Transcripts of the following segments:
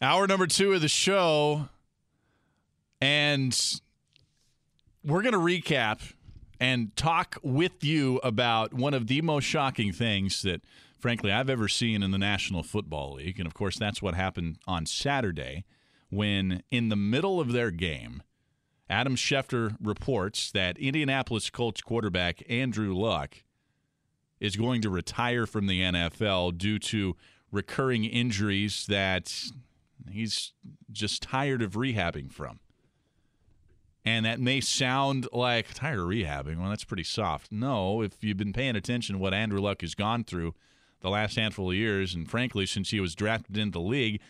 Hour number two of the show, and we're going to recap and talk with you about one of the most shocking things that, frankly, I've ever seen in the National Football League. And of course, that's what happened on Saturday when, in the middle of their game, Adam Schefter reports that Indianapolis Colts quarterback Andrew Luck is going to retire from the NFL due to recurring injuries that he's just tired of rehabbing from. And that may sound like tired of rehabbing. Well, that's pretty soft. No, if you've been paying attention to what Andrew Luck has gone through the last handful of years, and frankly, since he was drafted into the league,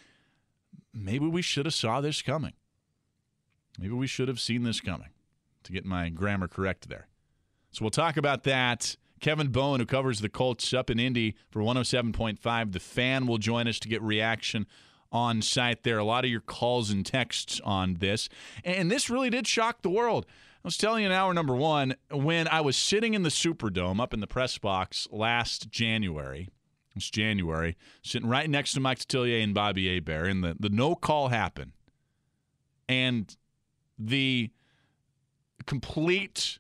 maybe we should have saw this coming. Maybe we should have seen this coming to get my grammar correct there. So we'll talk about that. Kevin Bowen, who covers the Colts up in Indy for 107.5, the fan will join us to get reaction on site there. A lot of your calls and texts on this. And this really did shock the world. I was telling you in hour number one, when I was sitting in the Superdome up in the press box last January, it's January, sitting right next to Mike Detillier and Bobby Hebert, and the, the no call happened. And the complete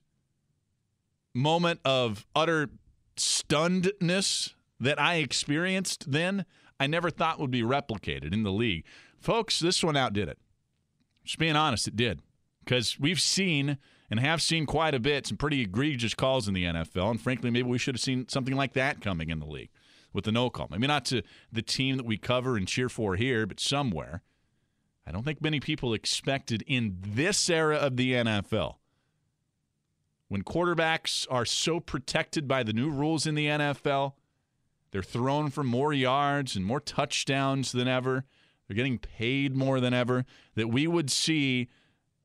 moment of utter stunnedness that I experienced then, I never thought would be replicated in the league. Folks, this one outdid it. Just being honest, it did. Because we've seen and have seen quite a bit some pretty egregious calls in the NFL. And frankly, maybe we should have seen something like that coming in the league with the no call. Maybe not to the team that we cover and cheer for here, but somewhere. I don't think many people expected in this era of the NFL, when quarterbacks are so protected by the new rules in the NFL, they're thrown for more yards and more touchdowns than ever. They're getting paid more than ever. That we would see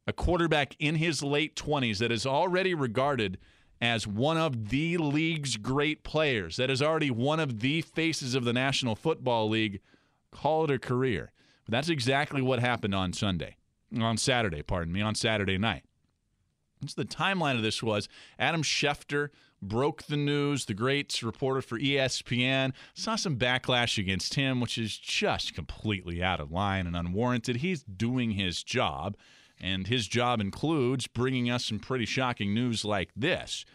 a quarterback in his late 20s that is already regarded as one of the league's great players, that is already one of the faces of the National Football League, call it a career. But that's exactly what happened on Sunday, on Saturday, pardon me, on Saturday night. So the timeline of this was Adam Schefter broke the news. The great reporter for ESPN saw some backlash against him, which is just completely out of line and unwarranted. He's doing his job, and his job includes bringing us some pretty shocking news like this.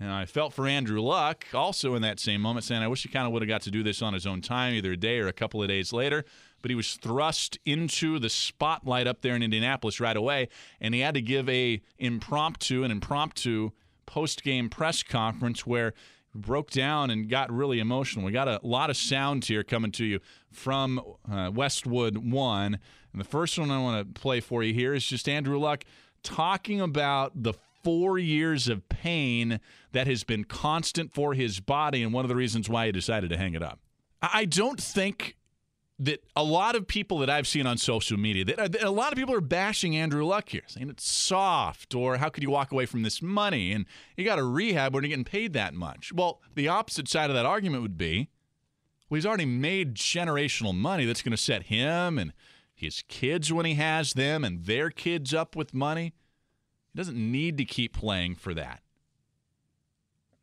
And I felt for Andrew Luck also in that same moment, saying, I wish he kind of would have got to do this on his own time, either a day or a couple of days later but he was thrust into the spotlight up there in Indianapolis right away, and he had to give a impromptu an impromptu post game press conference where he broke down and got really emotional. We got a lot of sound here coming to you from uh, Westwood One, and the first one I want to play for you here is just Andrew Luck talking about the four years of pain that has been constant for his body and one of the reasons why he decided to hang it up. I don't think that a lot of people that I've seen on social media, that a lot of people are bashing Andrew Luck here, saying it's soft, or how could you walk away from this money? And you got a rehab when you're getting paid that much. Well, the opposite side of that argument would be, well, he's already made generational money that's going to set him and his kids when he has them and their kids up with money. He doesn't need to keep playing for that.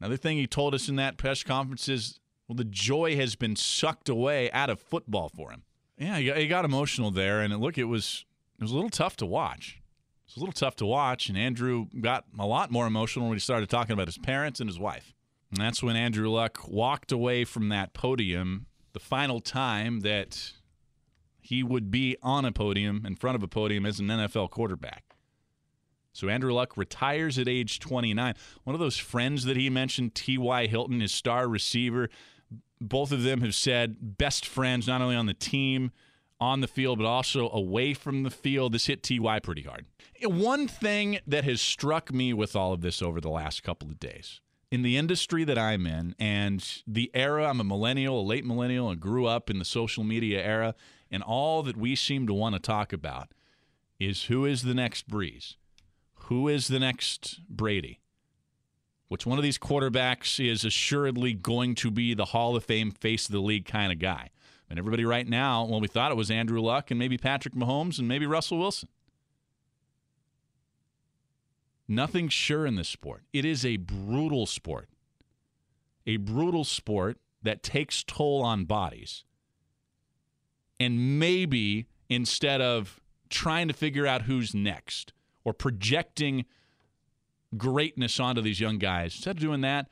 Another thing he told us in that press conference is well, the joy has been sucked away out of football for him. Yeah, he got, he got emotional there, and look, it was it was a little tough to watch. It was a little tough to watch, and Andrew got a lot more emotional when he started talking about his parents and his wife. And that's when Andrew Luck walked away from that podium the final time that he would be on a podium in front of a podium as an NFL quarterback. So Andrew Luck retires at age 29. One of those friends that he mentioned, T.Y. Hilton, his star receiver, both of them have said best friends, not only on the team, on the field, but also away from the field. This hit TY pretty hard. One thing that has struck me with all of this over the last couple of days in the industry that I'm in and the era, I'm a millennial, a late millennial, and grew up in the social media era. And all that we seem to want to talk about is who is the next Brees? Who is the next Brady? Which one of these quarterbacks is assuredly going to be the Hall of Fame face of the league kind of guy? And everybody right now, well, we thought it was Andrew Luck and maybe Patrick Mahomes and maybe Russell Wilson. Nothing's sure in this sport. It is a brutal sport. A brutal sport that takes toll on bodies. And maybe instead of trying to figure out who's next or projecting greatness onto these young guys, instead of doing that,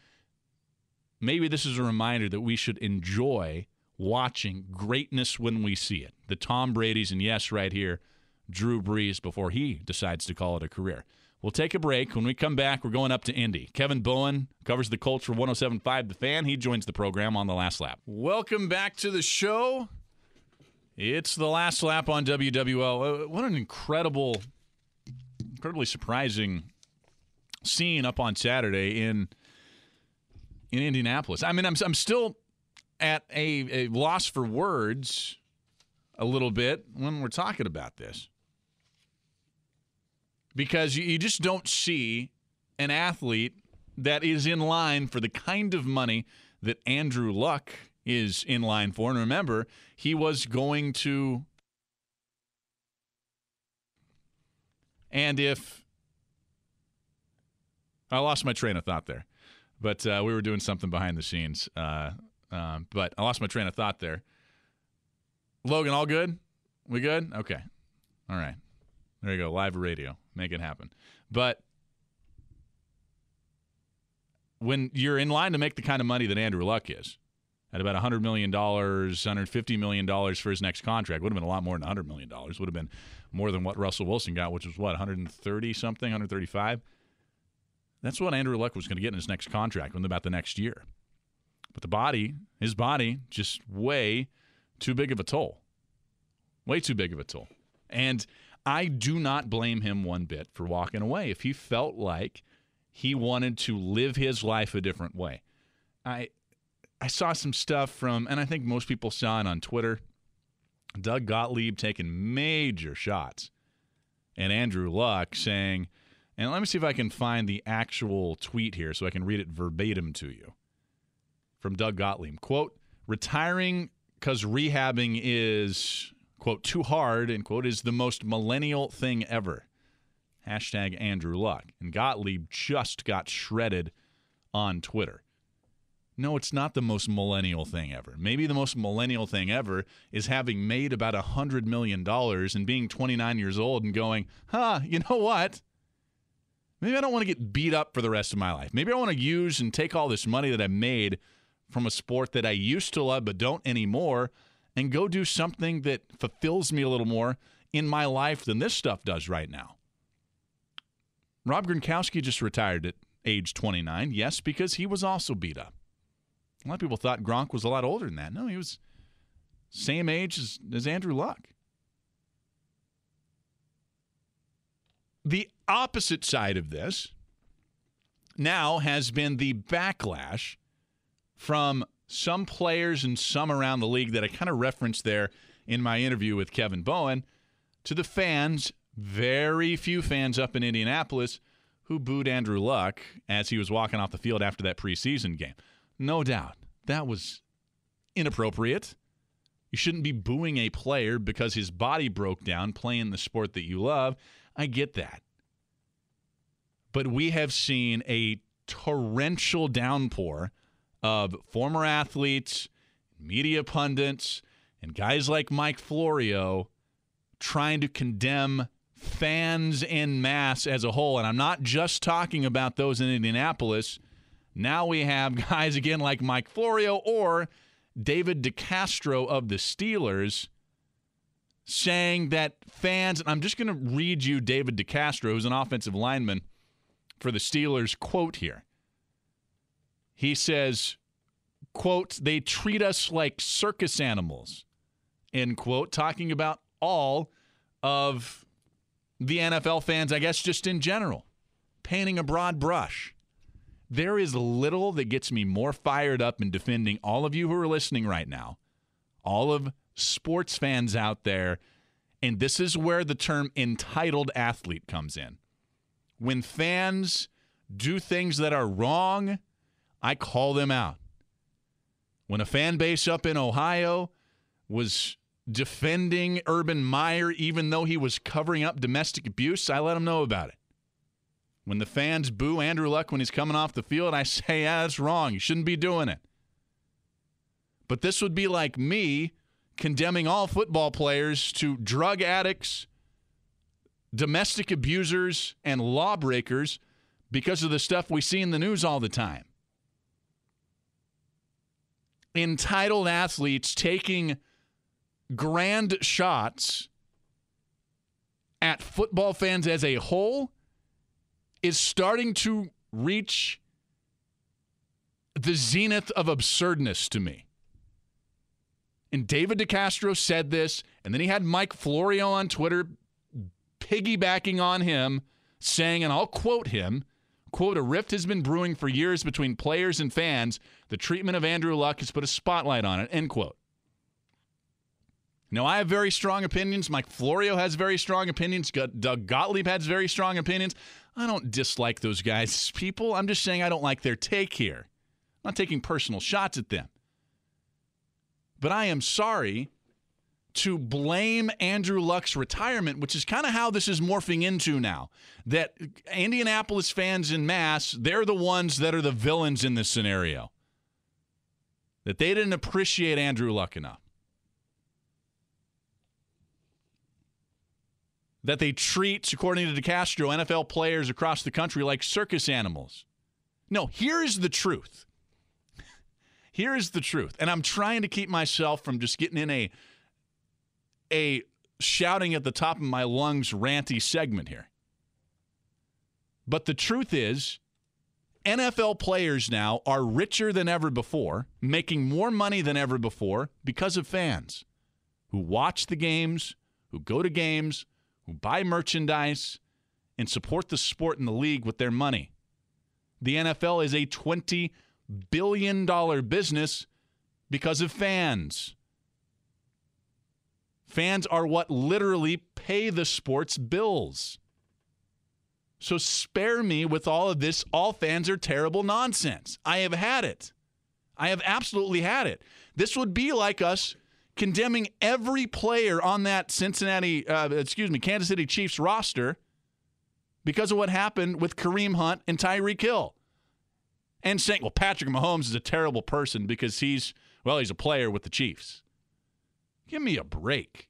maybe this is a reminder that we should enjoy watching greatness when we see it. The Tom Brady's, and yes, right here, Drew Brees before he decides to call it a career. We'll take a break. When we come back, we're going up to Indy. Kevin Bowen covers the Colts for 1075 The Fan. He joins the program on the last lap. Welcome back to the show. It's the last lap on WWL. Uh, what an incredible, incredibly surprising scene up on Saturday in in Indianapolis. I mean, I'm I'm still at a, a loss for words a little bit when we're talking about this because you, you just don't see an athlete that is in line for the kind of money that Andrew Luck is in line for. And remember, he was going to. And if. I lost my train of thought there, but uh, we were doing something behind the scenes. Uh, um, but I lost my train of thought there. Logan, all good? We good? Okay. All right. There you go. Live radio. Make it happen. But when you're in line to make the kind of money that Andrew Luck is, at about $100 million, $150 million for his next contract, would have been a lot more than $100 million. Would have been more than what Russell Wilson got, which was what, 130 something, 135? That's what Andrew Luck was going to get in his next contract in about the next year. But the body, his body, just way too big of a toll. Way too big of a toll. And I do not blame him one bit for walking away. If he felt like he wanted to live his life a different way. I I saw some stuff from and I think most people saw it on Twitter. Doug Gottlieb taking major shots and Andrew Luck saying, and let me see if I can find the actual tweet here so I can read it verbatim to you. From Doug Gottlieb. Quote, retiring because rehabbing is quote, too hard, end quote, is the most millennial thing ever. Hashtag Andrew Luck. And Gottlieb just got shredded on Twitter. No, it's not the most millennial thing ever. Maybe the most millennial thing ever is having made about a $100 million and being 29 years old and going, huh, you know what? Maybe I don't want to get beat up for the rest of my life. Maybe I want to use and take all this money that I made from a sport that I used to love but don't anymore and go do something that fulfills me a little more in my life than this stuff does right now. Rob Gronkowski just retired at age 29, yes, because he was also beat up. A lot of people thought Gronk was a lot older than that. No, he was same age as, as Andrew Luck. The opposite side of this now has been the backlash from some players and some around the league that I kind of referenced there in my interview with Kevin Bowen to the fans, very few fans up in Indianapolis who booed Andrew Luck as he was walking off the field after that preseason game. No doubt that was inappropriate. You shouldn't be booing a player because his body broke down playing the sport that you love. I get that. But we have seen a torrential downpour of former athletes, media pundits, and guys like Mike Florio trying to condemn fans in mass as a whole. And I'm not just talking about those in Indianapolis. Now we have guys again like Mike Florio or David DeCastro of the Steelers saying that fans, and I'm just going to read you David DeCastro, who's an offensive lineman for the Steelers, quote here. He says, quote, they treat us like circus animals, end quote, talking about all of the NFL fans, I guess just in general, painting a broad brush. There is little that gets me more fired up in defending all of you who are listening right now, all of sports fans out there, and this is where the term entitled athlete comes in. When fans do things that are wrong, I call them out. When a fan base up in Ohio was defending Urban Meyer, even though he was covering up domestic abuse, I let him know about it. When the fans boo Andrew Luck when he's coming off the field, I say, yeah, that's wrong. You shouldn't be doing it. But this would be like me condemning all football players to drug addicts, domestic abusers, and lawbreakers because of the stuff we see in the news all the time. Entitled athletes taking grand shots at football fans as a whole is starting to reach the zenith of absurdness to me. And David DeCastro said this, and then he had Mike Florio on Twitter piggybacking on him, saying, and I'll quote him, quote, a rift has been brewing for years between players and fans. The treatment of Andrew Luck has put a spotlight on it, end quote. Now, I have very strong opinions. Mike Florio has very strong opinions. Doug Gottlieb has very strong opinions. I don't dislike those guys people. I'm just saying I don't like their take here. I'm not taking personal shots at them. But I am sorry to blame Andrew Luck's retirement, which is kind of how this is morphing into now. That Indianapolis fans in mass, they're the ones that are the villains in this scenario. That they didn't appreciate Andrew Luck enough. That they treat, according to DeCastro, NFL players across the country like circus animals. No, here's the truth. Here is the truth. And I'm trying to keep myself from just getting in a a shouting at the top of my lungs ranty segment here. But the truth is, NFL players now are richer than ever before, making more money than ever before because of fans who watch the games, who go to games, who buy merchandise and support the sport and the league with their money. The NFL is a $20 billion business because of fans. Fans are what literally pay the sports bills. So spare me with all of this. All fans are terrible nonsense. I have had it. I have absolutely had it. This would be like us condemning every player on that Cincinnati, uh, excuse me, Kansas City Chiefs roster because of what happened with Kareem Hunt and Tyreek Hill. And saying, well, Patrick Mahomes is a terrible person because he's, well, he's a player with the Chiefs. Give me a break.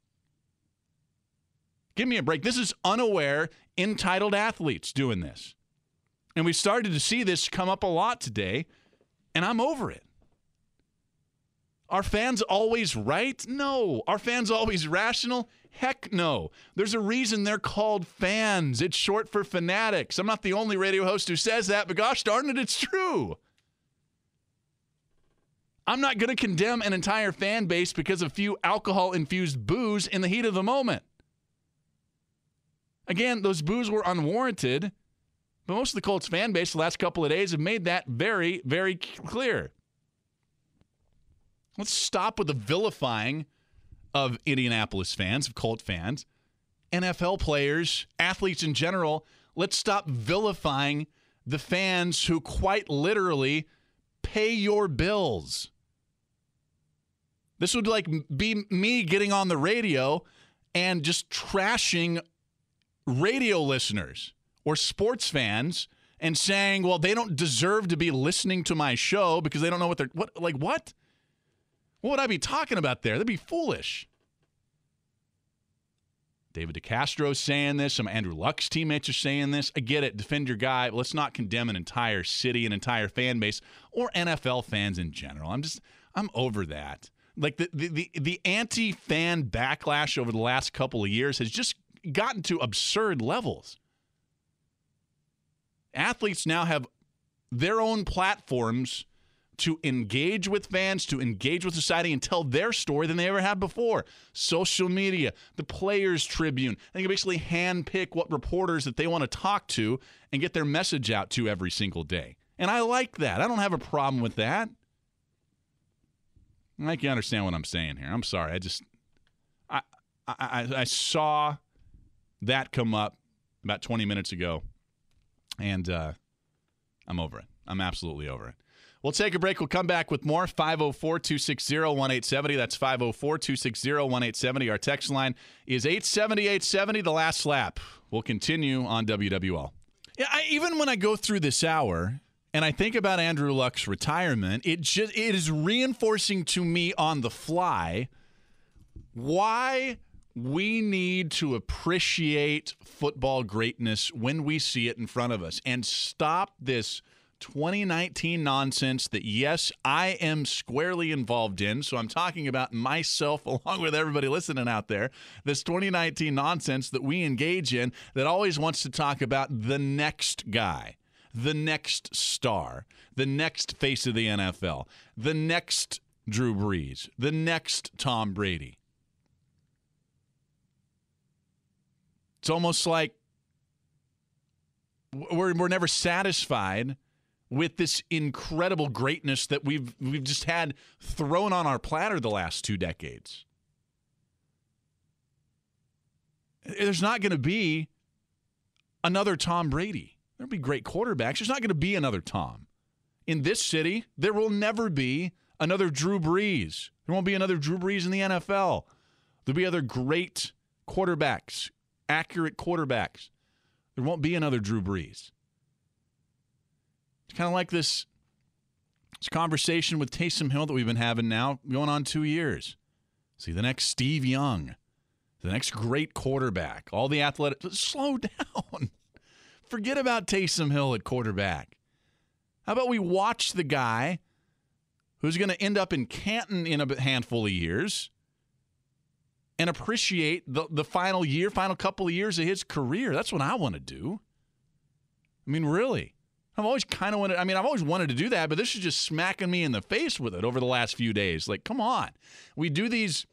Give me a break. This is unaware, entitled athletes doing this. And we started to see this come up a lot today, and I'm over it. Are fans always right? No. Are fans always rational? Heck no. There's a reason they're called fans. It's short for fanatics. I'm not the only radio host who says that, but gosh darn it, it's true. I'm not going to condemn an entire fan base because of a few alcohol infused boos in the heat of the moment. Again, those boos were unwarranted, but most of the Colts fan base the last couple of days have made that very, very clear. Let's stop with the vilifying of Indianapolis fans, of Colt fans, NFL players, athletes in general. Let's stop vilifying the fans who quite literally pay your bills. This would like be me getting on the radio and just trashing radio listeners or sports fans and saying, "Well, they don't deserve to be listening to my show because they don't know what they're what like what?" What would I be talking about there? That'd be foolish. David DeCastro saying this. Some Andrew Luck's teammates are saying this. I get it. Defend your guy. But let's not condemn an entire city, an entire fan base, or NFL fans in general. I'm just, I'm over that. Like the the the, the anti-fan backlash over the last couple of years has just gotten to absurd levels. Athletes now have their own platforms to engage with fans, to engage with society, and tell their story than they ever have before. Social media, the Players Tribune, they can basically handpick what reporters that they want to talk to and get their message out to every single day. And I like that. I don't have a problem with that. I can understand what I'm saying here. I'm sorry. I just I, I, I saw that come up about 20 minutes ago, and uh, I'm over it. I'm absolutely over it. We'll take a break. We'll come back with more. 504 260 1870. That's 504 260 1870. Our text line is 870 870, the last lap. We'll continue on WWL. Yeah, I, even when I go through this hour and I think about Andrew Luck's retirement, it just it is reinforcing to me on the fly why we need to appreciate football greatness when we see it in front of us and stop this 2019 nonsense that, yes, I am squarely involved in. So I'm talking about myself along with everybody listening out there. This 2019 nonsense that we engage in that always wants to talk about the next guy, the next star, the next face of the NFL, the next Drew Brees, the next Tom Brady. It's almost like we're, we're never satisfied with this incredible greatness that we've we've just had thrown on our platter the last two decades. There's not going to be another Tom Brady. There'll be great quarterbacks. There's not going to be another Tom. In this city, there will never be another Drew Brees. There won't be another Drew Brees in the NFL. There'll be other great quarterbacks, accurate quarterbacks. There won't be another Drew Brees. It's kind of like this, this conversation with Taysom Hill that we've been having now going on two years. See, the next Steve Young, the next great quarterback, all the athletic. Slow down. Forget about Taysom Hill at quarterback. How about we watch the guy who's going to end up in Canton in a handful of years and appreciate the, the final year, final couple of years of his career? That's what I want to do. I mean, really. I've always kind of wanted, I mean, I've always wanted to do that, but this is just smacking me in the face with it over the last few days. Like, come on. We do these,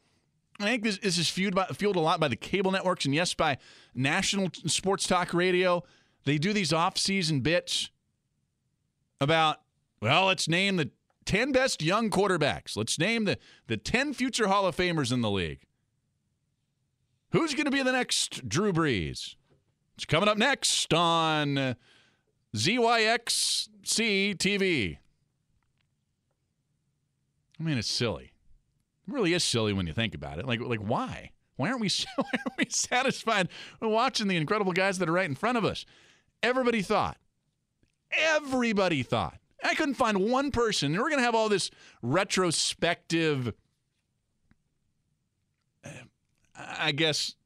I think this, this is fueled, by, fueled a lot by the cable networks and, yes, by national sports talk radio. They do these off-season bits about, well, let's name the 10 best young quarterbacks. Let's name the, the 10 future Hall of Famers in the league. Who's going to be the next Drew Brees? It's coming up next on ZYXC TV. I mean, it's silly. It really is silly when you think about it. Like, like why? Why aren't we why aren't we satisfied watching the incredible guys that are right in front of us? Everybody thought. Everybody thought. I couldn't find one person. We're going to have all this retrospective, uh, I guess,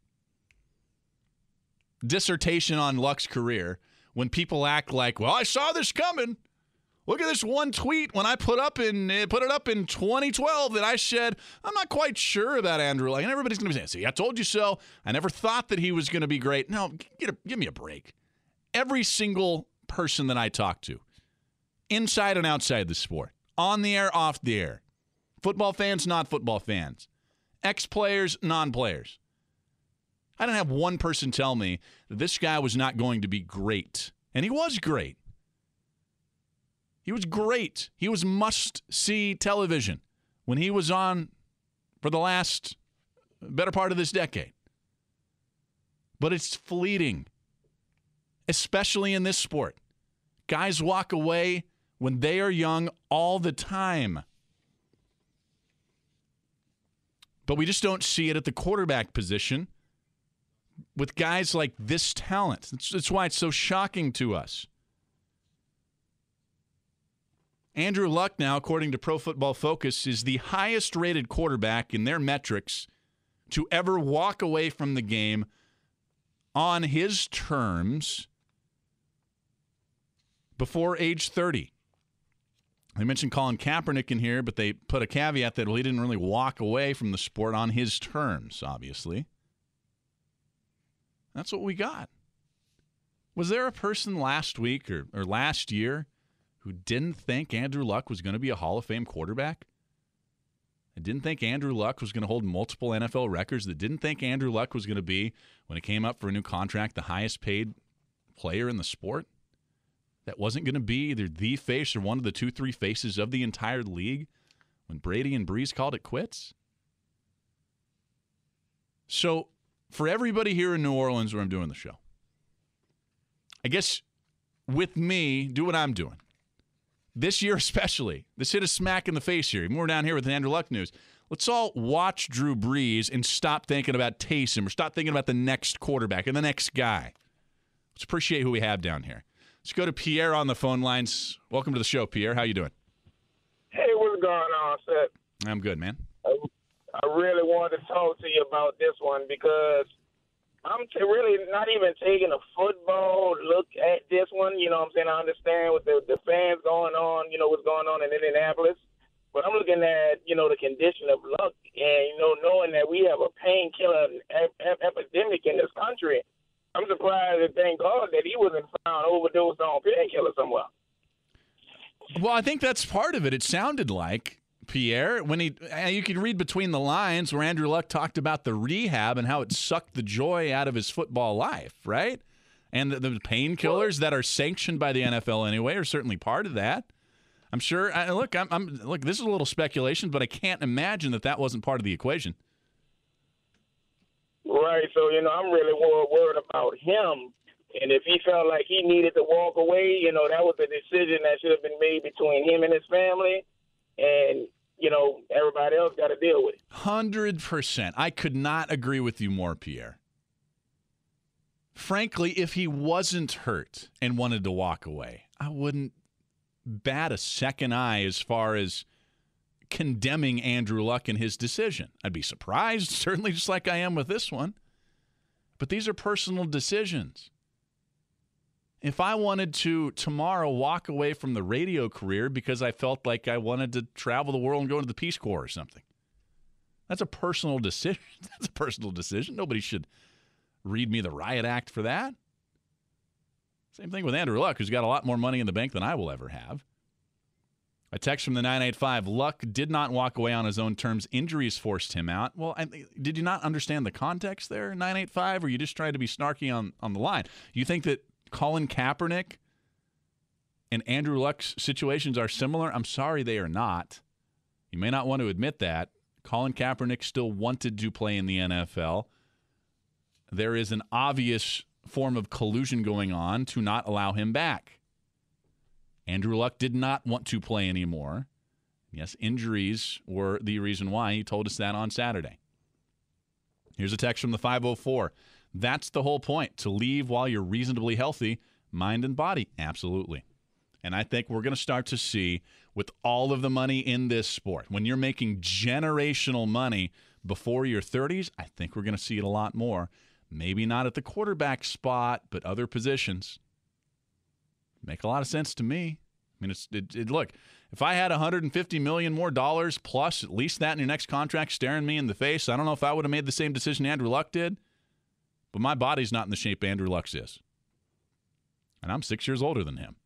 dissertation on Luck's career when people act like, well, I saw this coming. Look at this one tweet when I put up in uh, put it up in 2012 that I said I'm not quite sure about Andrew Luck, and everybody's going to be saying, "See, I told you so." I never thought that he was going to be great. No, a, give me a break. Every single person that I talk to, inside and outside the sport, on the air, off the air, football fans, not football fans, ex players, non players, I didn't have one person tell me that this guy was not going to be great. And he was great. He was great. He was must see television when he was on for the last better part of this decade. But it's fleeting, especially in this sport. Guys walk away when they are young all the time. But we just don't see it at the quarterback position with guys like this talent. That's, why it's so shocking to us. Andrew Luck, now, according to Pro Football Focus, is the highest rated quarterback in their metrics to ever walk away from the game on his terms before age 30. They mentioned Colin Kaepernick in here, but they put a caveat that, well, he didn't really walk away from the sport on his terms, obviously. That's what we got. Was there a person last week or, or last year who didn't think Andrew Luck was going to be a Hall of Fame quarterback? That didn't think Andrew Luck was going to hold multiple NFL records? That didn't think Andrew Luck was going to be, when it came up for a new contract, the highest paid player in the sport? That wasn't going to be either the face or one of the two, three faces of the entire league when Brady and Brees called it quits? So, for everybody here in New Orleans where I'm doing the show, I guess with me, do what I'm doing. This year, especially, this hit a smack in the face here. We're down here with the Andrew Luck news. Let's all watch Drew Brees and stop thinking about Taysom or stop thinking about the next quarterback and the next guy. Let's appreciate who we have down here. Let's go to Pierre on the phone lines. Welcome to the show, Pierre. How you doing? Hey, what's going on, Seth? I'm good, man. I, really wanted to talk to you about this one because I'm t- really not even taking a football look at this one. You know what I'm saying? I understand with the, the fans going on, you know, what's going on in Indianapolis. But I'm looking at, you know, the condition of luck and, you know, knowing that we have a painkiller ep- ep- epidemic in this country. I'm surprised and thank God that he wasn't found overdosed on painkiller somewhere. Well, I think that's part of it. It sounded like Pierre, when he, you can read between the lines where Andrew Luck talked about the rehab and how it sucked the joy out of his football life, right? And the, the painkillers that are sanctioned by the NFL anyway are certainly part of that. I'm sure. I, look, I'm, I'm look. This is a little speculation, but I can't imagine that that wasn't part of the equation. Right. So you know, I'm really worried about him. And if he felt like he needed to walk away, you know, that was a decision that should have been made between him and his family. And you know, everybody else got to deal with it. Hundred percent. I could not agree with you more, Pierre. Frankly, if he wasn't hurt and wanted to walk away, I wouldn't bat a second eye as far as condemning Andrew Luck and his decision. I'd be surprised, certainly, just like I am with this one. But these are personal decisions. If I wanted to tomorrow walk away from the radio career because I felt like I wanted to travel the world and go into the Peace Corps or something, that's a personal decision. That's a personal decision. Nobody should read me the riot act for that. Same thing with Andrew Luck, who's got a lot more money in the bank than I will ever have. A text from the 985 Luck did not walk away on his own terms. Injuries forced him out. Well, I, did you not understand the context there, 985, or you just tried to be snarky on, on the line? You think that Colin Kaepernick and Andrew Luck's situations are similar? I'm sorry they are not. You may not want to admit that. Colin Kaepernick still wanted to play in the NFL. There is an obvious form of collusion going on to not allow him back. Andrew Luck did not want to play anymore. Yes, injuries were the reason why. He told us that on Saturday. Here's a text from the 504. That's the whole point to leave while you're reasonably healthy, mind and body. Absolutely. And I think we're going to start to see with all of the money in this sport, when you're making generational money before your 30s, I think we're going to see it a lot more. Maybe not at the quarterback spot, but other positions. Make a lot of sense to me. I mean, it's it, it, look. If I had 150 million more dollars plus at least that in your next contract staring me in the face, I don't know if I would have made the same decision Andrew Luck did. But my body's not in the shape Andrew Luck's is. And I'm six years older than him.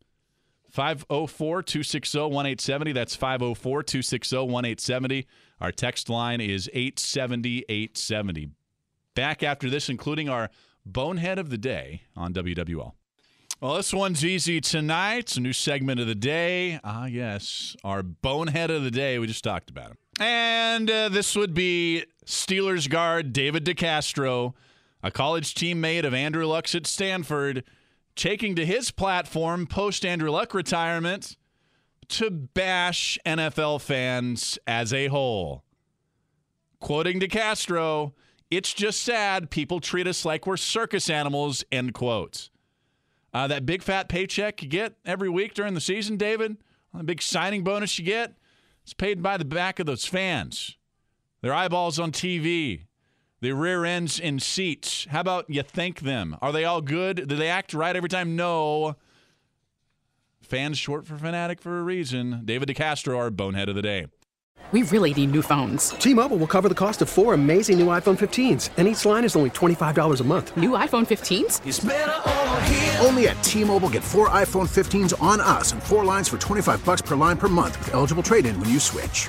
504 260 1870. That's 504 260 1870. Our text line is 870 870. Back after this, including our bonehead of the day on WWL. Well, this one's easy tonight. It's a new segment of the day. Ah, yes, our bonehead of the day. We just talked about him. And uh, this would be Steelers guard David DeCastro a college teammate of Andrew Luck's at Stanford, taking to his platform post Andrew Luck retirement to bash NFL fans as a whole. Quoting DeCastro, it's just sad people treat us like we're circus animals, end quotes. Uh, that big fat paycheck you get every week during the season, David, the big signing bonus you get, it's paid by the back of those fans. Their eyeballs on TV, the rear ends in seats. How about you thank them? Are they all good? Do they act right every time? No. Fans short for fanatic for a reason. David DeCastro, our bonehead of the day. We really need new phones. T-Mobile will cover the cost of four amazing new iPhone 15s, and each line is only $25 a month. New iPhone 15s? Only at T-Mobile get four iPhone 15s on us and four lines for 25 bucks per line per month with eligible trade-in when you switch.